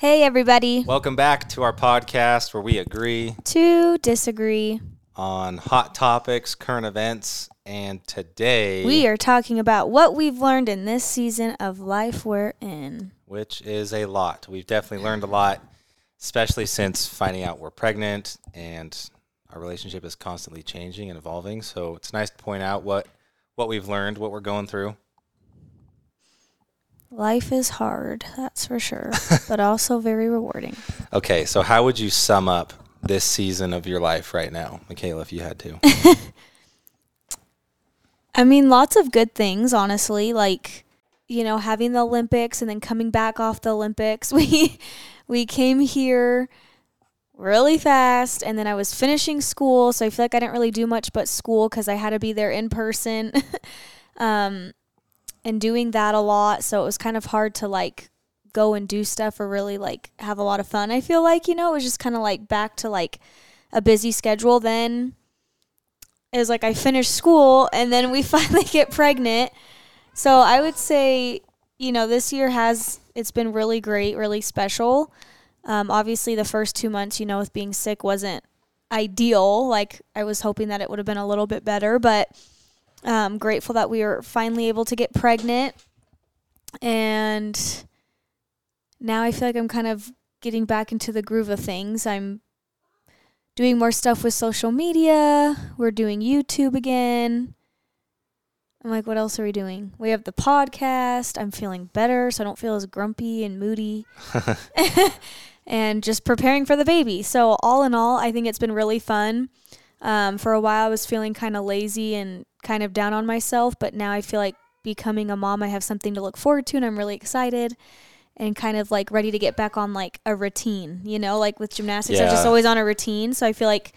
Hey, everybody. Welcome back to our podcast where we agree To disagree, on hot topics, current events, and today, we are talking about what we've learned in this season of life we're in. which is a lot. We've definitely learned a lot, especially since finding out we're pregnant and our relationship is constantly changing and evolving. So it's nice to point out what what we've learned, what we're going through. Life is hard, that's for sure, but also very rewarding. Okay, so how would you sum up this season of your life right now, Mykayla, if you had to? I mean, lots of good things, honestly, like you know, having the Olympics and then coming back off the Olympics. We we came here really fast and then I was finishing school, so I feel like I didn't really do much but school cuz I had to be there in person. um and doing that a lot, so it was kind of hard to like go and do stuff or really like have a lot of fun. I feel like, you know, it was just kind of like back to like a busy schedule then it was like I finished school and then we finally get pregnant. So I would say, you know, this year has it's been really great, really special. Um, obviously, the first two months, you know, with being sick wasn't ideal. Like I was hoping that it would have been a little bit better, but um, grateful that we were finally able to get pregnant. And now I feel like I'm kind of getting back into the groove of things. I'm doing more stuff with social media. We're doing YouTube again. I'm like, what else are we doing? We have the podcast. I'm feeling better, so I don't feel as grumpy and moody. and just preparing for the baby. So, all in all, I think it's been really fun. Um, for a while, I was feeling kind of lazy and kind of down on myself, but now I feel like becoming a mom, I have something to look forward to, and I'm really excited and kind of like ready to get back on like a routine, you know, like with gymnastics, I'm just always on a routine. So I feel like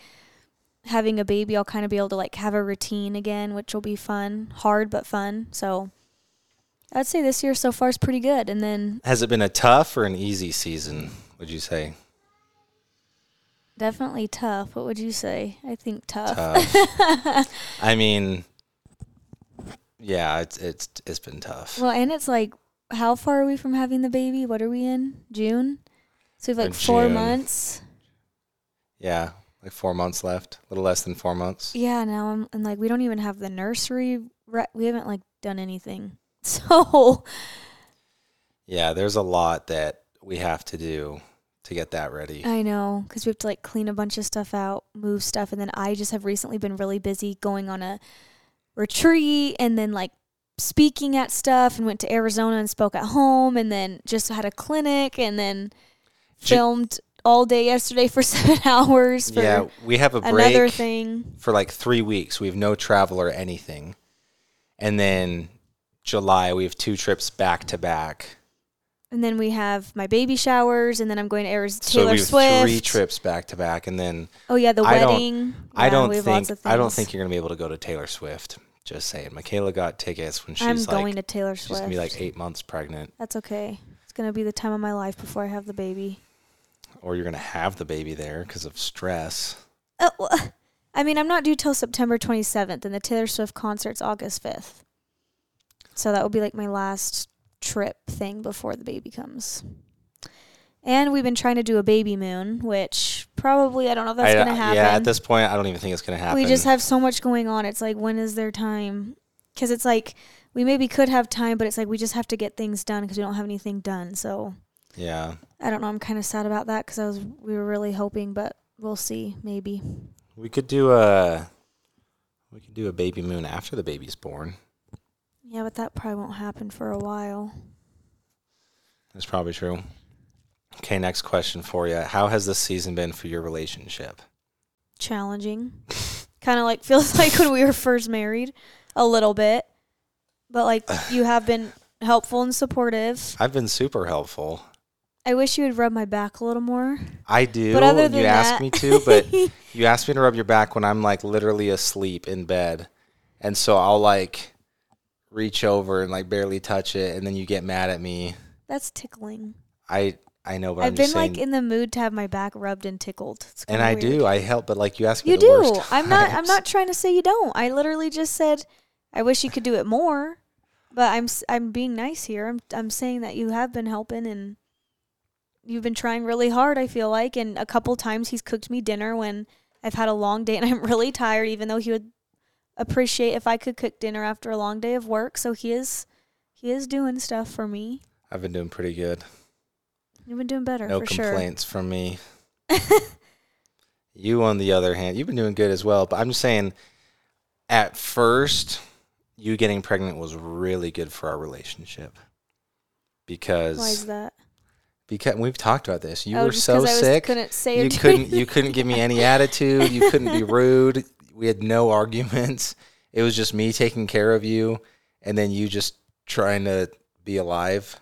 having a baby, I'll kind of be able to like have a routine again, which will be fun, hard but fun. So I'd say this year so far is pretty good. And then Has it been a tough or an easy season, would you say? Definitely tough. What would you say? I think tough. Tough. I mean, yeah, it's it's it's been tough. Well, and it's like, how far are we from having the baby? What are we in? June? So we have like In four June. months. Yeah, like four months left, a little less than four months. Yeah, now I'm and like we don't even have the nursery. Re- we haven't like done anything. So Yeah, there's a lot that we have to do to get that ready. I know because we have to like clean a bunch of stuff out, move stuff, and then I just have recently been really busy going on a retreat and then like speaking at stuff and went to Arizona and spoke at home and then just had a clinic and then filmed all day yesterday for seven hours for Yeah, we have a break another thing. for like three weeks. We have no travel or anything, and then July we have two trips back to back. And then we have my baby showers, and then I'm going to Arizona. So Taylor we have Swift. three trips back to back, and then Oh yeah, the I don't- wedding. I Yeah, don't we have think lots of I don't think you're gonna be able to go to Taylor Swift. Just saying, Mykayla got tickets when she's I'm like going to Taylor she's Swift. gonna be like eight months pregnant, That's okay. It's gonna be the time of my life before I have the baby. or you're gonna have the baby there because of stress. Oh, well, I mean, I'm not due till September 27th, and the Taylor Swift concert's August 5th. So that will be like my last trip thing before the baby comes. And we've been trying to do a baby moon, which probably I don't know if that's I- gonna happen. Yeah, at this point, I don't even think it's gonna happen. we just have so much going on. It's like when is there time? Because it's like we maybe could have time, but it's like we just have to get things done because we don't have anything done. So yeah. I don't know. I'm kind of sad about that because I was we were really hoping, but we'll see. Maybe. We could do a we could do a baby moon after the baby's born. Yeah, but that probably won't happen for a while. That's probably true. Okay, next question for you. How has this season been for your relationship? Challenging. kind of like feels like when we were first married, a little bit. But like you have been helpful and supportive. I've been super helpful. I wish you would rub my back a little more. I do. But other you than asked that- me to, but you asked me to rub your back when I'm like literally asleep in bed. And so I'll like reach over and like barely touch it and then you get mad at me. That's tickling. I I know, but I've I'm been like in the mood to have my back rubbed and tickled. It's and I weird. do. I help, but like you ask me You the do. worst I'm not. I'm not trying to say you don't. I literally just said, I wish you could do it more. But I'm. I'm being nice here. I'm. I'm saying that you have been helping, and you've been trying really hard, I feel like, and a couple times he's cooked me dinner when I've had a long day and I'm really tired even though he would appreciate if I could cook dinner after a long day of work. So he is he is doing stuff for me. I've been doing pretty good. You've been doing better No for sure. complaints from me. you, on the other hand, you've been doing good as well. But I'm just saying, at first, you getting pregnant was really good for our relationship because Why is that? because we've talked about this. You Oh, were so so 'cause I was- sick. couldn't you couldn't you couldn't give me any attitude. You couldn't be rude. We had no arguments. It was just me taking care of you, and then you just trying to be alive.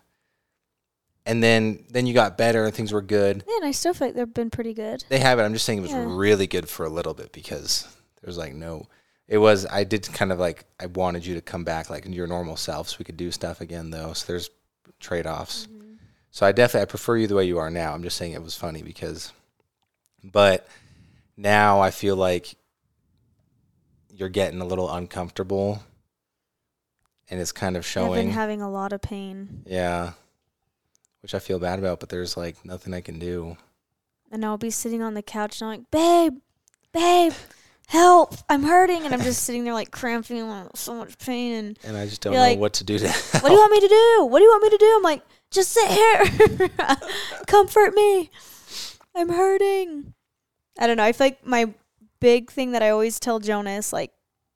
And then then you got better and things were good. Man, I still feel like they've been pretty good. They have it. I'm just saying it was Yeah. really good for a little bit because there was like no. It was. I did kind of like I wanted you to come back like your normal self, so we could do stuff again though. So there's trade offs. Mm-hmm. So I definitely I prefer you the way you are now. I'm just saying it was funny because, but now I feel like you're getting a little uncomfortable, and it's kind of showing. I've been having a lot of pain. yeah, which I feel bad about, but there's like nothing I can do. And I'll be sitting on the couch and I'm like, babe, babe, help, I'm hurting. And I'm just sitting there like cramping and so much pain. And And I just don't know like, what to do to. what do you want me to do? What do you want me to do? I'm like, just sit here, comfort me. I'm hurting. I don't know. I feel like my big thing that I always tell Jonas, like,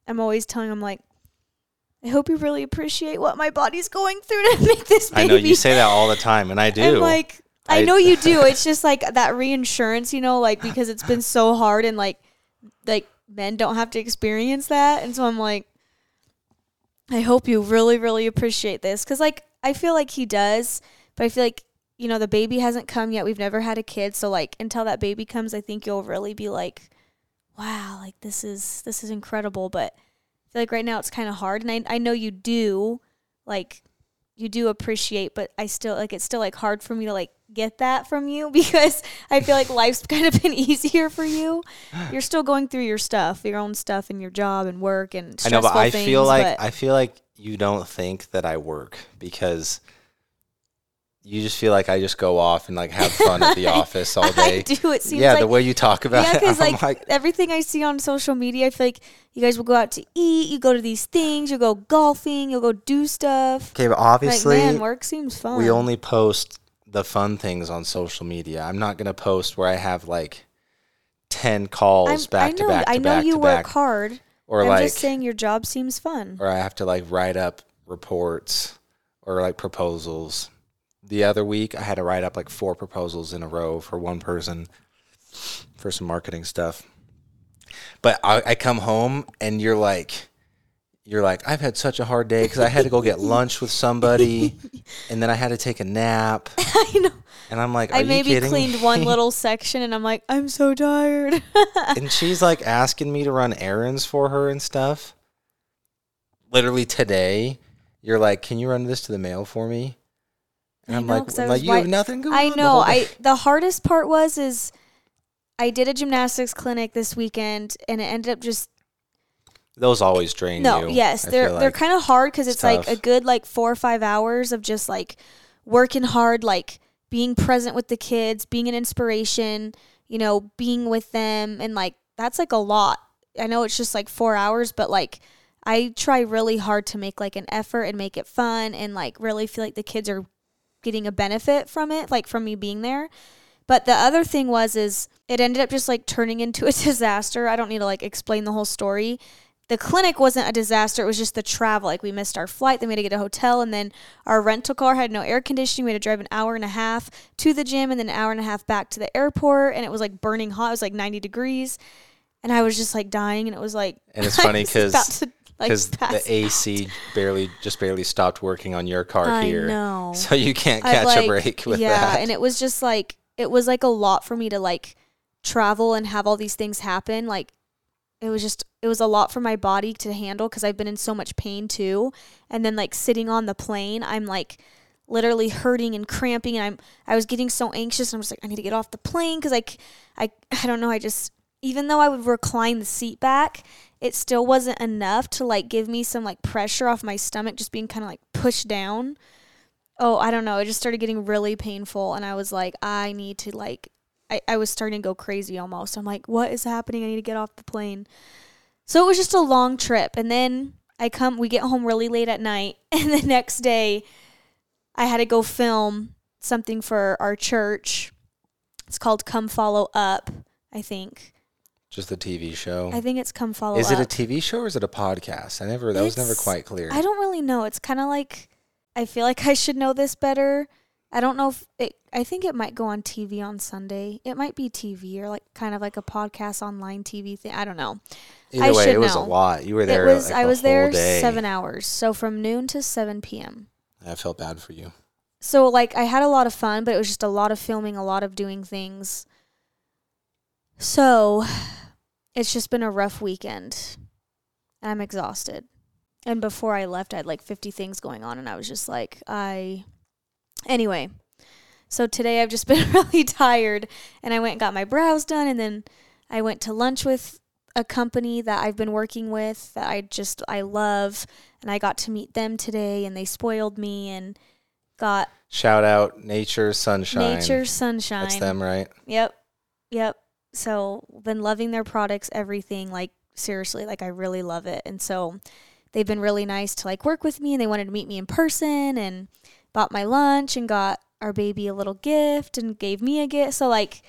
I'm always telling him, like, I hope you really appreciate what my body's going through to make this baby. I know you say that all the time, and I do. And like I, I- know you do. It's just like that reinsurance, you know, like because it's been so hard and like like men don't have to experience that. And so I'm like I hope you really really appreciate this cuz like I feel like he does, but I feel like you know the baby hasn't come yet. We've never had a kid, so like until that baby comes, I think you'll really be like wow, like this is this is incredible, but I feel like right now it's kind of hard and I I know you do like you do appreciate, but I still like it's still like hard for me to like get that from you because I feel like life's kind of been easier for you. You're still going through your stuff, your own stuff, and your job and work and I know, but I things, feel like but I feel like you don't think that I work because you just feel like I just go off and like have fun at the office all day. I day. do. It seems yeah, like the way you talk about yeah, it, because like, like, everything I see on social media, I feel like you guys will go out to eat, you go to these things, you'll go golfing, you'll go do stuff. okay, but Like obviously man, work seems fun. we only post the fun things on social media. I'm not gonna post where I have like ten calls I'm, back I know, to back to I know back you work back, hard. or I'm like, just saying your job seems fun. or I have to like write up reports or like proposals. The other week, I had to write up like four proposals in a row for one person for some marketing stuff. But I, I come home and you're like, you're like, I've had such a hard day because I had to go get lunch with somebody, and then I had to take a nap, I know. and I'm like, I maybe cleaned one little section and I'm like, I'm so tired. and she's like asking me to run errands for her and stuff. Literally today, you're like, "Can you run this to the mail for me?" And I I'm know, like, 'cause I I'm like you have right- nothing going I on the know. I the hardest part was is I did a gymnastics clinic this weekend and it ended up just those always drain no. you. Yes, I they're feel they're kind of hard because it's it's, like a good like four or five hours of just like working hard, like being present with the kids, being an inspiration, you know, being with them, and like that's like a lot. I know it's just like four hours, but like I try really hard to make like an effort and make it fun and like really feel like the kids are getting a benefit from it, like from me being there. But the other thing was is it ended up just like turning into a disaster. I don't need to like explain the whole story. The clinic wasn't a disaster, it was just the travel. Like we missed our flight, then we had to get a hotel and then our rental car had no air conditioning. We had to drive an hour and a half to the gym and then an hour and a half back to the airport and it was like burning hot. It was like 90 degrees. And I was just like dying and it was like And it's funny was like, because the AC barely just barely stopped working on your car I here, know. so you can't catch like- a break with yeah, that. and it was just like it was like a lot for me to like travel and have all these things happen. Like it was just it was a lot for my body to handle because I've been in so much pain too. And then like sitting on the plane, I'm like literally hurting and cramping, and I'm I was getting so anxious. And I'm just like I need to get off the plane because like I I don't know. I just even though I would recline the seat back, it still wasn't enough to like give me some like pressure off my stomach just being kind of like pushed down. oh, I don't know. It just started getting really painful. And I was like, I need to, like, I, I was starting to go crazy almost. I'm like, what is happening? I need to get off the plane. So it was just a long trip. And then I come, we get home really late at night. And the next day, I had to go film something for our church. It's called Come Follow Up, I think. Just a TV show. I think it's Come Follow is it a TV show or is it a podcast? I never. That was never It's- quite clear. I don't really know. It's kind of like I feel like I should know this better. I don't know if it. I think it might go on TV on Sunday. It might be TV or like kind of like a podcast online TV thing. I don't know. Either I way, should it was know. a lot. You were there. it was. like, I the was whole there day. seven hours, so from noon to seven p.m. I felt bad for you. So like I had a lot of fun, but it was just a lot of filming, a lot of doing things. So it's just been a rough weekend. I'm exhausted. And before I left, I had like 50 things going on and I was just like, I Anyway, so today I've just been really tired and I went and got my brows done and then I went to lunch with a company that I've been working with that I just I love and I got to meet them today and they spoiled me and got Shout out Nature Sunshine. Nature Sunshine. That's them, right? Yep. Yep. So been loving their products, everything. Like seriously, like I really love it. And so they've been really nice to like work with me and they wanted to meet me in person and bought my lunch and got our baby a little gift and gave me a gift. So like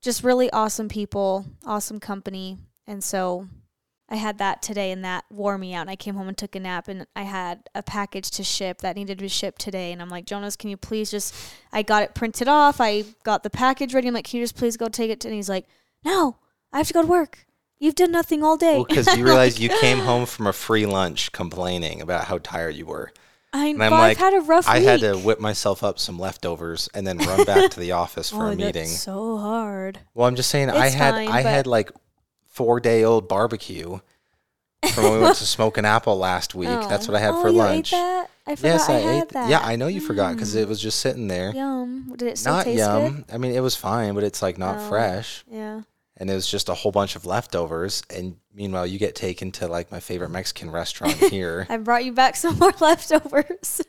just really awesome people, awesome company. And so I had that today and that wore me out. And I came home and took a nap and I had a package to ship that needed to be shipped today. And I'm like, Jonas, can you please just, I got it printed off. I got the package ready. I'm like, can you just please go take it? To, and he's like, no, I have to go to work. You've done nothing all day. Well, because you realized you came home from a free lunch complaining about how tired you were. I, And I'm I've like, had a rough I week. had to whip myself up some leftovers and then run back to the office for oh, a meeting. So hard. Well, I'm just saying, I had fine, I had like four day old barbecue from when we went to Smoke an Apple last week. That's Oh. what I had oh, for you lunch. Ate that? I forgot Yes, I, I, ate. that. Yeah, I know you forgot because Mm. it was just sitting there. Yum. Did it still Not taste yum. good? I mean, it was fine, but it's like not Oh. fresh. Yeah. And it was just a whole bunch of leftovers. And meanwhile, you get taken to like my favorite Mexican restaurant here. I brought you back some more leftovers.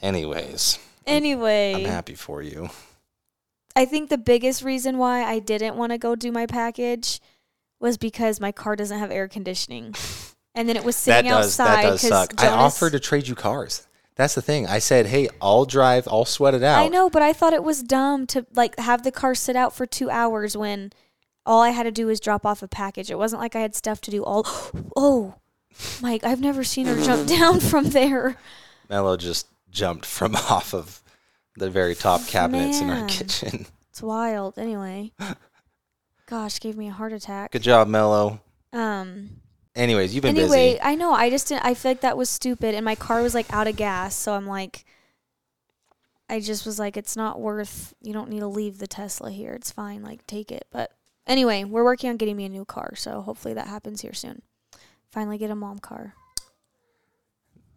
Anyways, anyway, I'm happy for you. I think the biggest reason why I didn't want to go do my package was because my car doesn't have air conditioning. And then it was That sitting does outside. that does suck. I offered to trade you cars. That's the thing. I said, "Hey, I'll drive. I'll sweat it out." I know, but I thought it was dumb to like have the car sit out for two hours when all I had to do was drop off a package. It wasn't like I had stuff to do all. Oh, Mike, I've never seen her jump down from there. Mello just jumped from off of the very top cabinets in our kitchen. It's wild. Anyway, gosh, gave me a heart attack. Good job, Mello. Um. Anyways, you've been anyway, busy. I know. I just didn't. I feel like that was stupid, and my car was like out of gas. So I'm like, I just was like, it's not worth. You don't need to leave the Tesla here. It's fine. Like, take it. But anyway, we're working on getting me a new car. So hopefully that happens here soon. Finally, get a mom car.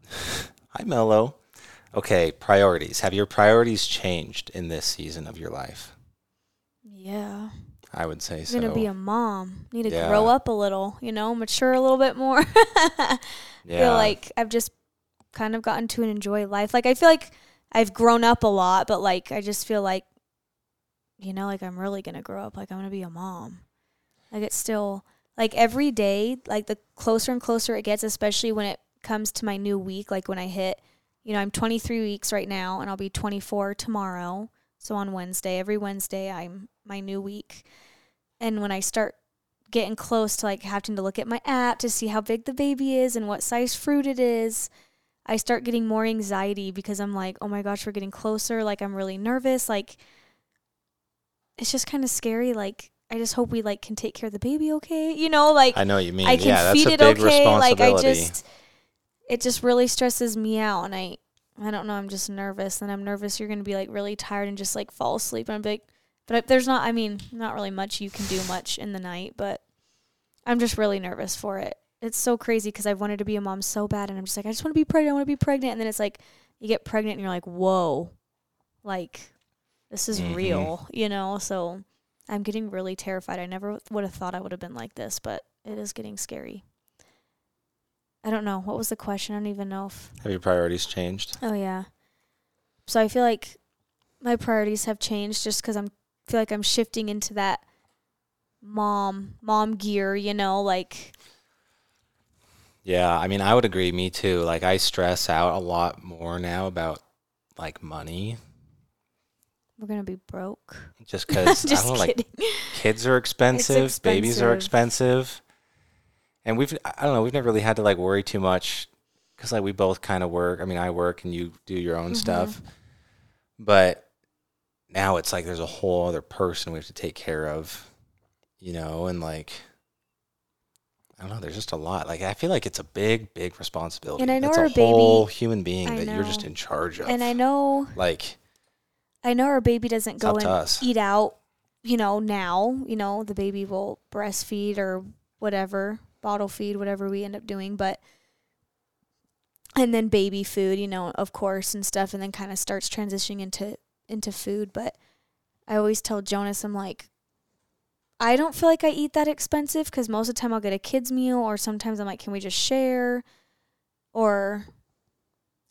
Hi, Mello. Okay, priorities. Have your priorities changed in this season of your life? Yeah, I would say I'm so. gonna be a mom. Need to Yeah. grow up a little. You know, mature a little bit more. yeah. feel like I've just kind of gotten to an enjoy life. Like I feel like I've grown up a lot, but like I just feel like you know, like I'm really going to grow up like I'm going to be a mom. Like it's still like every day, like the closer and closer it gets, especially when it comes to my new week, like when I hit, you know, I'm 23 weeks right now and I'll be 24 tomorrow. So on Wednesday, every Wednesday I'm my new week. And when I start getting close to like having to look at my app to see how big the baby is and what size fruit it is, I start getting more anxiety because I'm like, oh my gosh, we're getting closer. Like I'm really nervous. Like it's just kind of scary. Like I just hope we like can take care of the baby okay. You know, like I know what you mean. I can yeah, that's feed a it big okay. Like I just it just really stresses me out and I I don't know, I'm just nervous and I'm nervous you're gonna be like really tired and just like fall asleep and I'm like but I, there's not I mean, not really much you can do much in the night, but I'm just really nervous for it. It's so crazy because I've wanted to be a mom so bad and I'm just like, I just want to be pregnant, I want to be pregnant and then it's like you get pregnant and you're like, Whoa, like this is Mhm. real, you know? So I'm getting really terrified. I never would have thought I would have been like this, but it is getting scary. I don't know. What was the question? I don't even know if. Have your priorities changed? Oh, yeah. So I feel like my priorities have changed just because I'm feel like I'm shifting into that mom mom gear. You know, like Yeah, I mean, I would agree. Me too. Like, I stress out a lot more now about like money, we're gonna be broke. just because I don't know, like kids are expensive, babies are expensive, and we've I don't know, we've never really had to like worry too much because like we both kind of work. I mean, I work and you do your own Mhm. stuff, but now it's like there's a whole other person we have to take care of, you know, and like. I don't know. There's just a lot. Like I feel like it's a big, big responsibility. And I know It's our a baby- whole human being I that you're just in charge of. and I know like I know our baby doesn't go and eat out, you know, now. You know, the baby will breastfeed or whatever, bottle feed, whatever we end up doing. But, and then baby food, you know, of course, and stuff, and then kind of starts transitioning into into food. But I always tell Jonas, I'm like, I don't feel like I eat that expensive because most of the time I'll get a kids meal, or sometimes I'm like, can we just share, or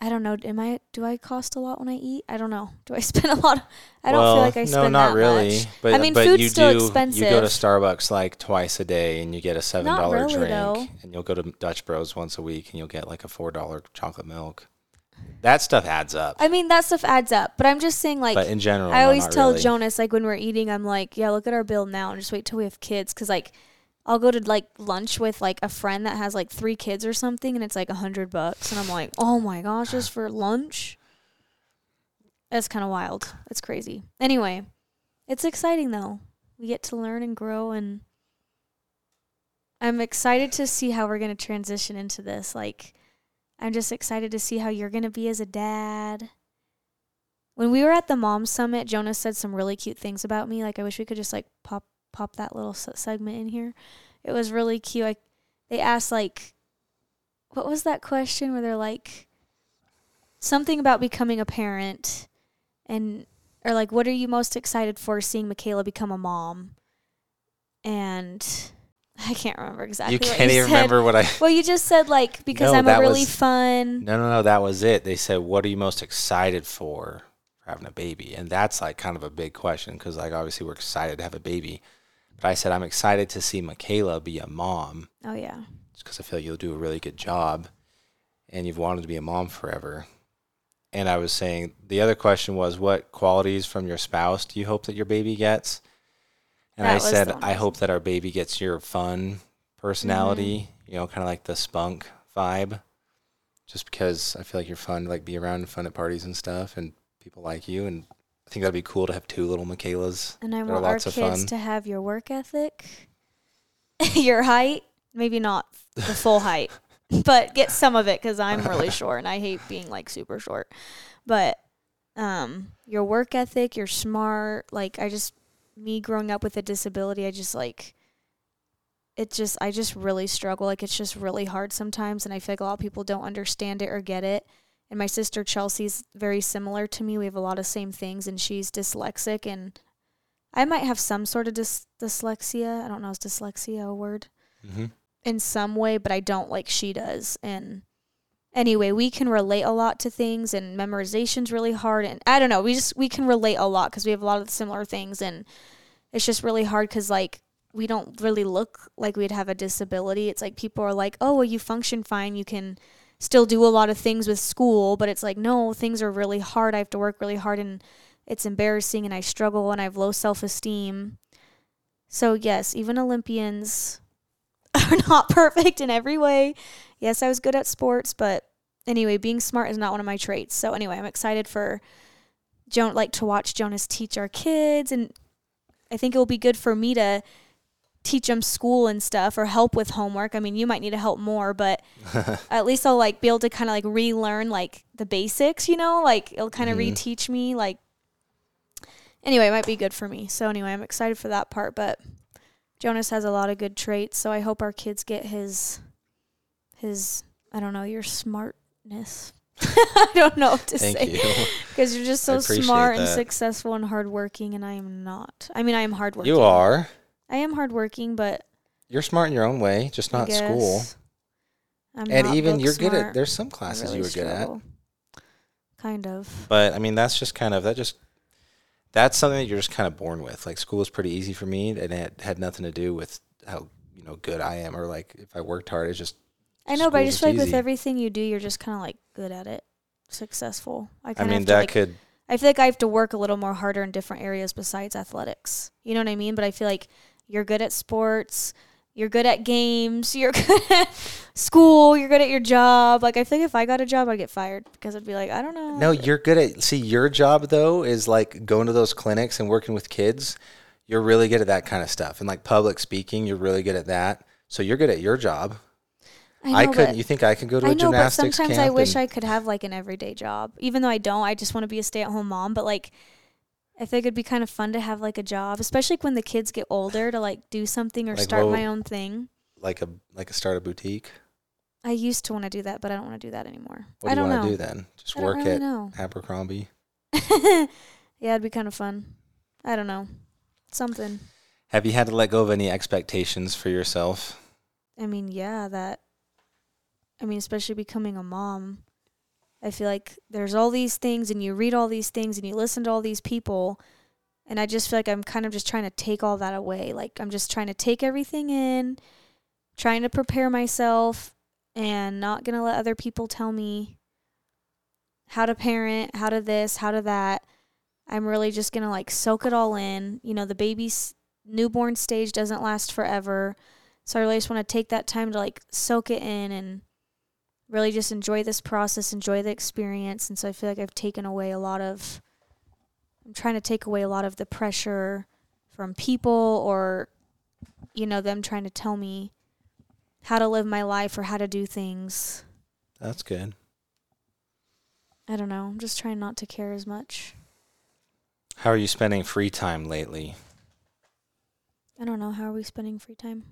I don't know. Am I? Do I cost a lot when I eat? I don't know. Do I spend a lot? I don't feel like I spend no, not that really. much. But I mean, but food's you still do. You go to. Starbucks like twice a day, and you get a seven dollar really, drink, though. and you'll go to Dutch Bros once a week, and you'll get like a four dollar chocolate milk. That stuff adds up. I mean, that stuff adds up. But I'm just saying, like, but in general, I no, always not tell really. Jonas, like, when we're eating, I'm like, yeah, look at our bill now, and just wait till we have kids, because like, I'll go to like lunch with like a friend that has like three kids or something, and it's like a hundred bucks, and I'm like, oh my gosh, just for lunch. That's kind of wild. It's crazy. Anyway, it's exciting though. We get to learn and grow, and I'm excited to see how we're gonna transition into this. Like, I'm just excited to see how you're gonna be as a dad. When we were at the mom summit, Jonas said some really cute things about me. Like, I wish we could just like pop pop that little segment in here. It was really cute. I, they asked like, what was that question where they're like, something about becoming a parent, and or like, what are you most excited for seeing Mykayla become a mom? And I can't remember exactly. you can't you even said. remember what I. Well, you just said like because No, I'm a really was- fun. No, no, no. That was it. They said, "What are you most excited for for having a baby?" And that's like kind of a big question because, like, obviously we're excited to have a baby. But I said I'm excited to see Mykayla be a mom Oh yeah. just because I feel like you'll do a really good job, and you've wanted to be a mom forever. And I was saying the other question was, what qualities from your spouse do you hope that your baby gets? And That I said, I hope that our baby gets your fun personality, Mm-hmm. you know, kind of like the spunk vibe. Just because I feel like you're fun, to, like be around and fun at parties and stuff, and people like you. And I think that'd be cool to have two little Mykaylas. And I want our of kids fun. to have your work ethic, your height, maybe not the full height, but get some of it because I'm really short and I hate being like super short. But um, your work ethic, you're smart. Like I just, me growing up with a disability, I just like, it just, I just really struggle. Like it's just really hard sometimes, and I feel like a lot of people don't understand it or get it. And my sister Chelsea's very similar to me. We have a lot of same things, and she's dyslexic, and I might have some sort of dys- dyslexia. I don't know, is dyslexia a word? Mm-hmm. In some way, but I don't like she does. And anyway, we can relate a lot to things, and memorization's really hard. And I don't know, we just we can relate a lot because we have a lot of similar things, and it's just really hard because like we don't really look like we'd have a disability. It's like people are like, oh, well, you function fine, you can still do a lot of things with school, but it's like no, things are really hard. I have to work really hard, and it's embarrassing, and I struggle, and I have low self esteem. So yes, even Olympians are not perfect in every way. Yes, I was good at sports, but anyway, being smart is not one of my traits. So anyway, I'm excited for Joan like to watch Jonas teach our kids and I think it will be good for me to teach them school and stuff or help with homework. I mean, you might need to help more, but at least I'll like be able to kind of like relearn like the basics, you know? Like it'll kind of Mhm. reteach me like anyway, it might be good for me. So anyway, I'm excited for that part, but Jonas has a lot of good traits, so I hope our kids get his his I don't know, your smartness. I don't know what to Thank say because you're just so smart and successful and hardworking, and I am not. I mean, I am hardworking. You are. I am hardworking, but You're smart in your own way, just not school. I'm And not even you're good at. There's some classes really you were good at. kind of. But I mean, that's just kind of that just that's something that you're just kind of born with. Like school was pretty easy for me, and it had nothing to do with how you know good I am or like if I worked hard. It's just I know, but I just feel like with everything you do, you're just kind of like good at it, successful. I I mean, that like, could I feel like I have to work a little more harder in different areas besides athletics. You know what I mean? But I feel like you're good at sports, you're good at games, you're good at school, you're good at your job. Like I feel like if I got a job, I'd get fired because I'd be like, I don't know. no. You're good at see your job though is like going to those clinics and working with kids. You're really good at that kind of stuff, and like public speaking, you're really good at that. So you're good at your job. I, know, I couldn't. You think I could go to a I know, but sometimes? I wish I could have like an everyday job. Even though I don't, I just want to be a stay at home mom. But like, I think it'd be kind of fun to have like a job, especially when the kids get older, to like do something or Like, start what- my own thing. like a like a start a boutique. I used to want to do that, but I don't want to do that anymore. What I do you don't want know. to do then? Just I don't work really at know. Abercrombie. yeah, it'd be kind of fun. I don't know. Something. Have you had to let go of any expectations for yourself? I mean, yeah, that. I mean, especially becoming a mom. I feel like there's all these things, and you read all these things, and you listen to all these people, and I just feel like I'm kind of just trying to take all that away. Like I'm just trying to take everything in, trying to prepare myself, and not gonna let other people tell me how to parent, how to this, how to that. I'm really just gonna like soak it all in. You know, the baby's newborn stage doesn't last forever. So I really just want to take that time to like soak it in and really just enjoy this process, enjoy the experience. And so I feel like I've taken away a lot of I'm trying to take away a lot of the pressure from people or you know them trying to tell me how to live my life or how to do things. That's good. I don't know. I'm just trying not to care as much. How are you spending free time lately? I don't know. How are we spending free time?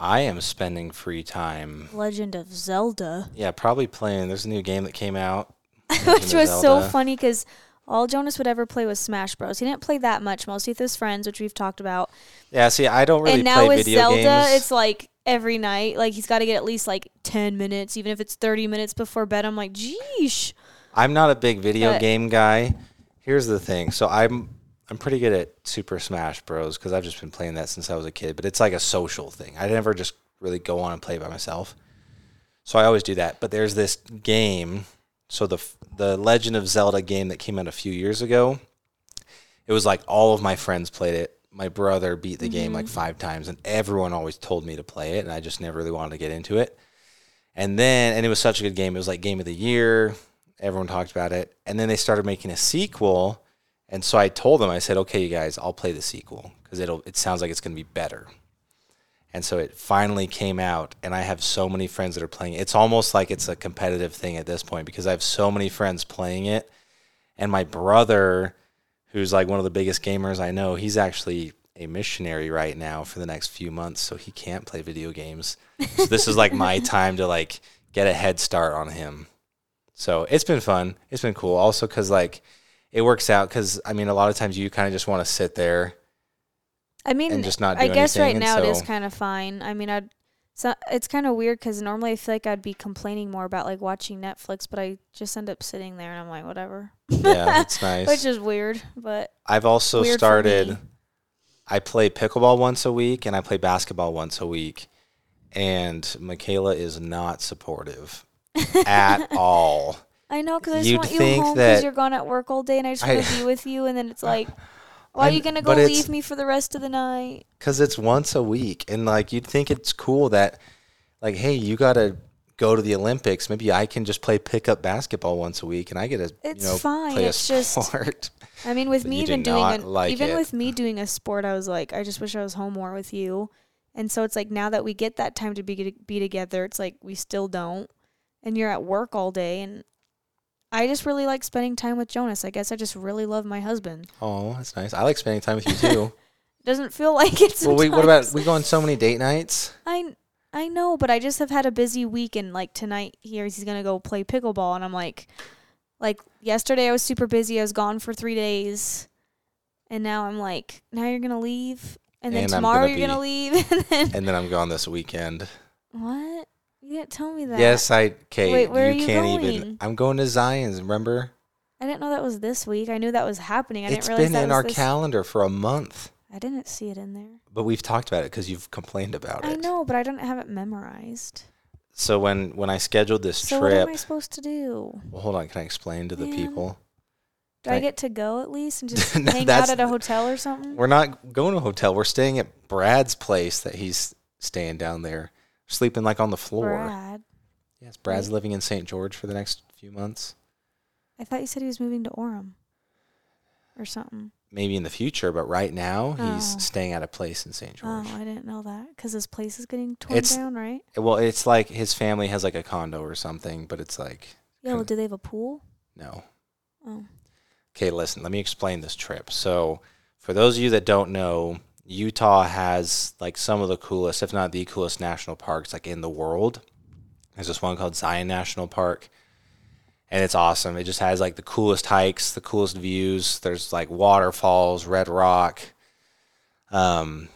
I am spending free time. Legend of Zelda. Yeah, probably playing. There's a new game that came out. which was so funny because all Jonas would ever play was Smash Bros. He didn't play that much, mostly with his friends, which we've talked about. Yeah, see, I don't really and now play with video Zelda, games. it's like every night, like he's got to get at least like ten minutes, even if it's thirty minutes before bed. I'm like, geesh. I'm not a big video But- game guy. Here's the thing. So I'm I'm pretty good at Super Smash Bros because I've just been playing that since I was a kid. But it's like a social thing. I never just really go on and play by myself. So I always do that. But there's this game. So the the Legend of Zelda game that came out a few years ago. It was like all of my friends played it. My brother beat the game like mm-hmm. five times, and everyone always told me to play it, and I just never really wanted to get into it. And then, and it was such a good game. It was like game of the year. Everyone talked about it. And then they started making a sequel. And so I told them, I said, okay, you guys, I'll play the sequel because it'll, it sounds like it's going to be better. And so it finally came out. And I have so many friends that are playing it. It's almost like it's a competitive thing at this point because I have so many friends playing it. And my brother, who's like one of the biggest gamers I know, he's actually a missionary right now for the next few months. So he can't play video games. So this is like my time to like get a head start on him. So it's been fun. It's been cool. Also, because like it works out. Because I mean, a lot of times you kind of just want to sit there. I mean, And just not do I guess right now it is kind of fine. I mean, I'd. So it's kind of weird because normally I feel like I'd be complaining more about like watching Netflix, but I just end up sitting there and I'm like, whatever. Yeah, it's nice. Which is weird, but I've also started. I play pickleball once a week, and I play basketball once a week. And Mykayla is not supportive at all. I know because I just You'd want you think home that- because you're gone at work all day, and I just want to be with you. And then it's like, why are you gonna go but it's- leave me for the rest of the night? because it's once a week and like you'd think it's cool that like hey you gotta go to the olympics maybe i can just play pickup basketball once a week and i get to It's you know fine, play it's a just- sport I mean, with But me you even do doing not an, like even it. with me doing a sport, I was like, I just wish I was home more with you. And so it's like now that we get that time to be be together, it's like we still don't. And you're at work all day, and I just really like spending time with Jonas. I guess I just really love my husband. oh that's nice i like spending time with you too Doesn't feel like it. well we, what about we go on so many date nights I I know, but I just have had a busy week, and like tonight here he's gonna go play pickleball, and I'm like, like yesterday I was super busy. I was gone for three days, and now I'm like, now you're gonna leave, and then And tomorrow gonna you're gonna leave, and then and then i'm gone this weekend what? You didn't tell me that. Yes, I. Kate, Wait, where you are you can't going? even. I'm going to Zion's. Remember? I didn't know that was this week. I knew that was happening. I it's didn't realize been that in was our this. calendar for a month, I didn't see it in there. but we've talked about it because you've complained about it. I know, but I don't have it memorized. So when when I scheduled this So what trip, am I supposed to do? well, hold on, can I explain to the Man. people? Do I Right. get to go at least and just No, hang out at a hotel or something? We're not going to a hotel. We're staying at Brad's place that he's staying down there, sleeping like on the floor. Brad. Yes, Brad's Right. living in St. George for the next few months. I thought you said he was moving to Orem or something. Maybe in the future, but right now he's Oh. staying at a place in St. Oh, George. Oh, I didn't know that because his place is getting torn It's- down, right? Well, it's like his family has like a condo or something, but it's like Yeah. Well, do they have a pool? no. Oh, Okay, listen, let me explain this trip. So, for those of you that don't know, Utah has like some of the coolest, if not the coolest national parks like in the world. There's this one called Zion National Park. And it's awesome. It just has like the coolest hikes, the coolest views. There's like waterfalls, red rock. Um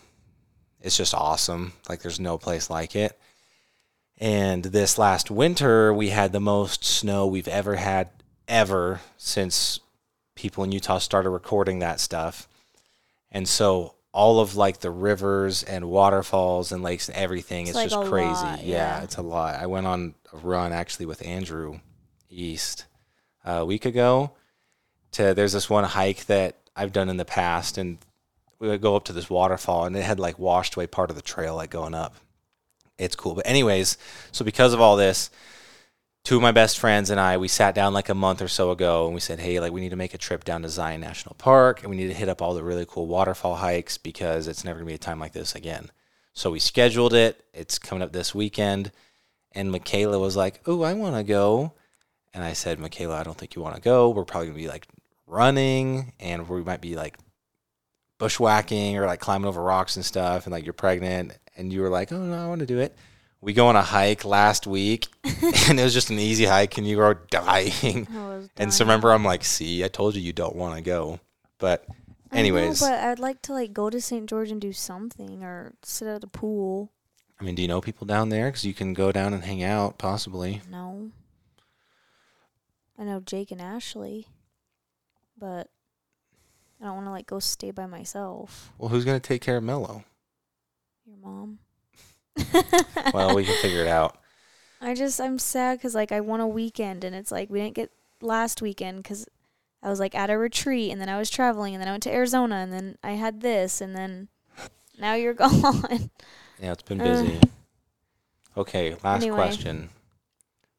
it's just awesome. Like there's no place like it. And this last winter, we had the most snow we've ever had ever since people in Utah started recording that stuff. And so all of like the rivers and waterfalls and lakes and everything, It's it's, like just crazy. lot, yeah. yeah. it's a lot. I went on a run actually with Andrew East uh, a week ago. To there's this one hike that I've done in the past, and we would go up to this waterfall, and it had like washed away part of the trail, like going up. It's cool, but anyways, so because of all this, two of my best friends and I, we sat down like a month or so ago and we said, hey, like we need to make a trip down to Zion National Park and we need to hit up all the really cool waterfall hikes because it's never gonna be a time like this again. So we scheduled it. It's coming up this weekend. And Mykayla was like, oh, I wanna go. And I said, Mykayla, I don't think you wanna go. We're probably gonna be like running and we might be like bushwhacking or like climbing over rocks and stuff and like you're pregnant and you were like, Oh no, I wanna do it. We go on a hike last week and it was just an easy hike and you were dying. Was And so remember, I'm like, see, I told you you don't want to go. But I know, anyways, I, but I'd like to like go to St. George and do something or sit at a pool. I mean, do you know people down there? Because you can go down and hang out, possibly. No. I know Jake and Ashley, but I don't want to like go stay by myself. Well, who's going to take care of Mello? Your mom. Well, we can figure it out. I just I'm sad because like I want a weekend and it's like we didn't get last weekend because I was like at a retreat and then I was traveling and then I went to Arizona and then I had this and then now you're gone. Yeah, it's been Uh. busy. Okay, last Anyway. question.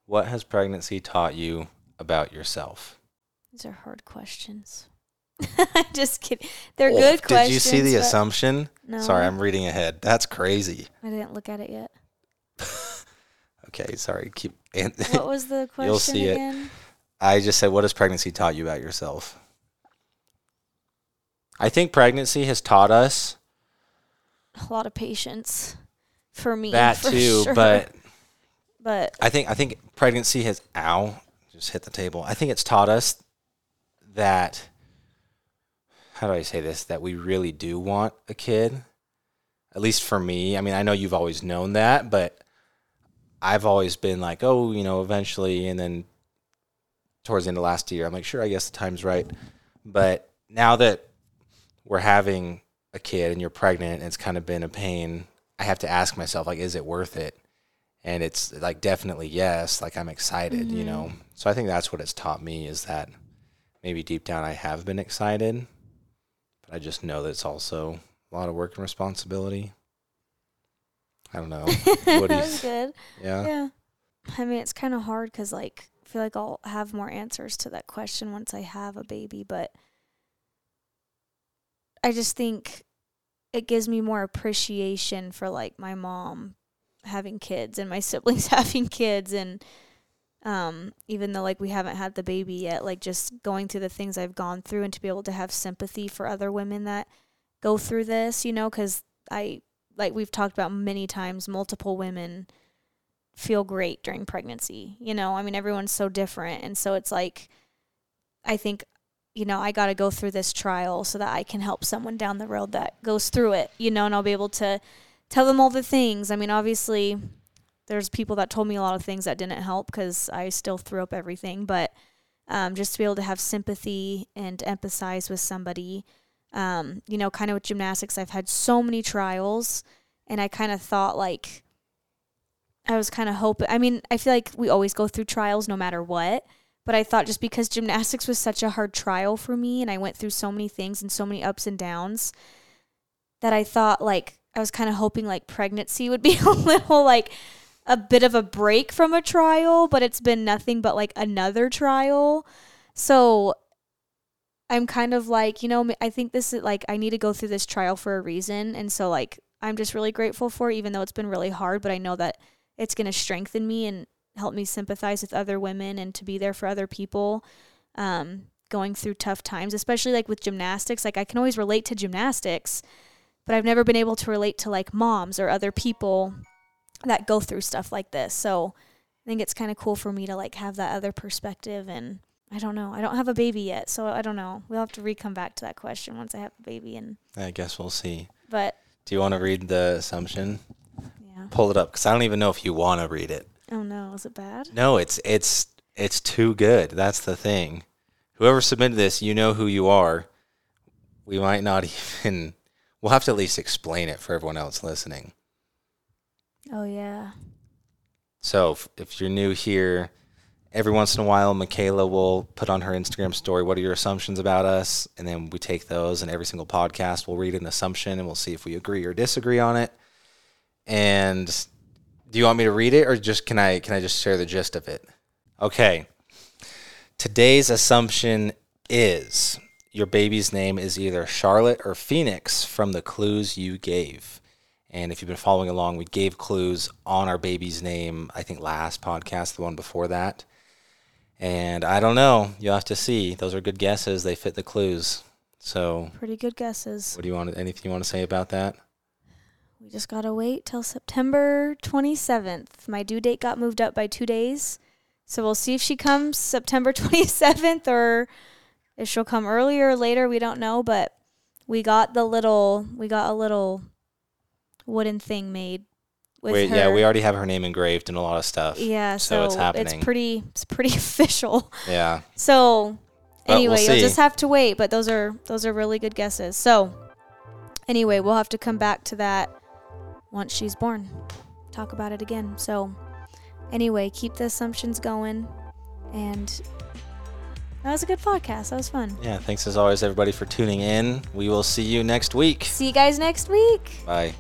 What has pregnancy taught you about yourself? These are hard questions. just kidding. They're Oh, good questions. Did you see the assumption? No, Sorry, I'm reading ahead. That's crazy. I didn't look at it yet. Okay, sorry. Keep. And What was the question You'll see it. I just said, what has pregnancy taught you about yourself? I think pregnancy has taught us A lot of patience for me. that for too, sure. but but I think I think pregnancy has ow just hit the table. I think it's taught us that how do I say this that we really do want a kid. At least for me. I mean, I know you've always known that, but I've always been like, oh, you know, eventually and then towards the end of last year, I'm like, sure, I guess the time's right. But now that we're having a kid and you're pregnant and it's kind of been a pain, I have to ask myself, like, is it worth it? and it's like definitely yes like i'm excited you Mhm. know so i think that's what it's taught me is that maybe deep down i have been excited but i just know that it's also a lot of work and responsibility i don't know that was good. yeah Yeah. I mean, it's kind of hard because, like, I feel like I'll have more answers to that question once I have a baby, but I just think it gives me more appreciation for, like, my mom having kids and my siblings having kids. And um, even though, like, we haven't had the baby yet, like, just going through the things I've gone through and to be able to have sympathy for other women that go through this, you know, because I, like, we've talked about many times, multiple women feel great during pregnancy. You know, I mean, everyone's so different. And so it's like, I think, you know, I got to go through this trial so that I can help someone down the road that goes through it, you know, and I'll be able to tell them all the things. I mean, obviously, there's people that told me a lot of things that didn't help because I still threw up everything. But um, just to be able to have sympathy and empathize with somebody, um, you know, kind of with gymnastics, I've had so many trials, and I kind of thought like I was kind of hoping. I mean, I feel like we always go through trials no matter what. But I thought just because gymnastics was such a hard trial for me and I went through so many things and so many ups and downs that I thought like I was kind of hoping like pregnancy would be a little like a bit of a break from a trial, but it's been nothing but like another trial. So I'm kind of like, you know, I think this is like I need to go through this trial for a reason. And so like I'm just really grateful for it, even though it's been really hard, but I know that it's going to strengthen me and help me sympathize with other women and to be there for other people um, going through tough times, especially like with gymnastics. Like I can always relate to gymnastics, but I've never been able to relate to like moms or other people that go through stuff like this. So I think it's kind of cool for me to like have that other perspective and I don't know. I don't have a baby yet, so I don't know. We'll have to re come back to that question once I have a baby and I guess we'll see. But do you want to read the assumption? Yeah. Pull it up cuz I don't even know if you want to read it. Oh no, is it bad? No, it's it's it's too good. That's the thing. Whoever submitted this, you know who you are. We might not even we'll have to at least explain it for everyone else listening. Oh yeah. So if, if you're new here, every once in a while, Mykayla will put on her Instagram story, "What are your assumptions about us?" And then we take those, and every single podcast we'll read an assumption, and we'll see if we agree or disagree on it. And do you want me to read it, or just can I can I just share the gist of it? Okay. Today's assumption is your baby's name is either Charlotte or Phoenix from the clues you gave. And if you've been following along, we gave clues on our baby's name, I think last podcast, the one before that. And I don't know. You'll have to see. Those are good guesses. They fit the clues. So pretty good guesses. What do you want anything you want to say about that? We just gotta wait till September twenty seventh. My due date got moved up by two days. So we'll see if she comes September twenty seventh or if she'll come earlier or later, we don't know, but we got the little we got a little wooden thing made with her. Yeah, we already have her name engraved in a lot of stuff. Yeah, so, so it's happening. It's pretty it's pretty official. Yeah. So anyway, we'll you'll just have to wait, but those are those are really good guesses. So anyway, we'll have to come back to that once she's born. Talk about it again. So anyway, keep the assumptions going and that was a good podcast. That was fun. Yeah, thanks as always everybody for tuning in. We will see you next week. See you guys next week. Bye.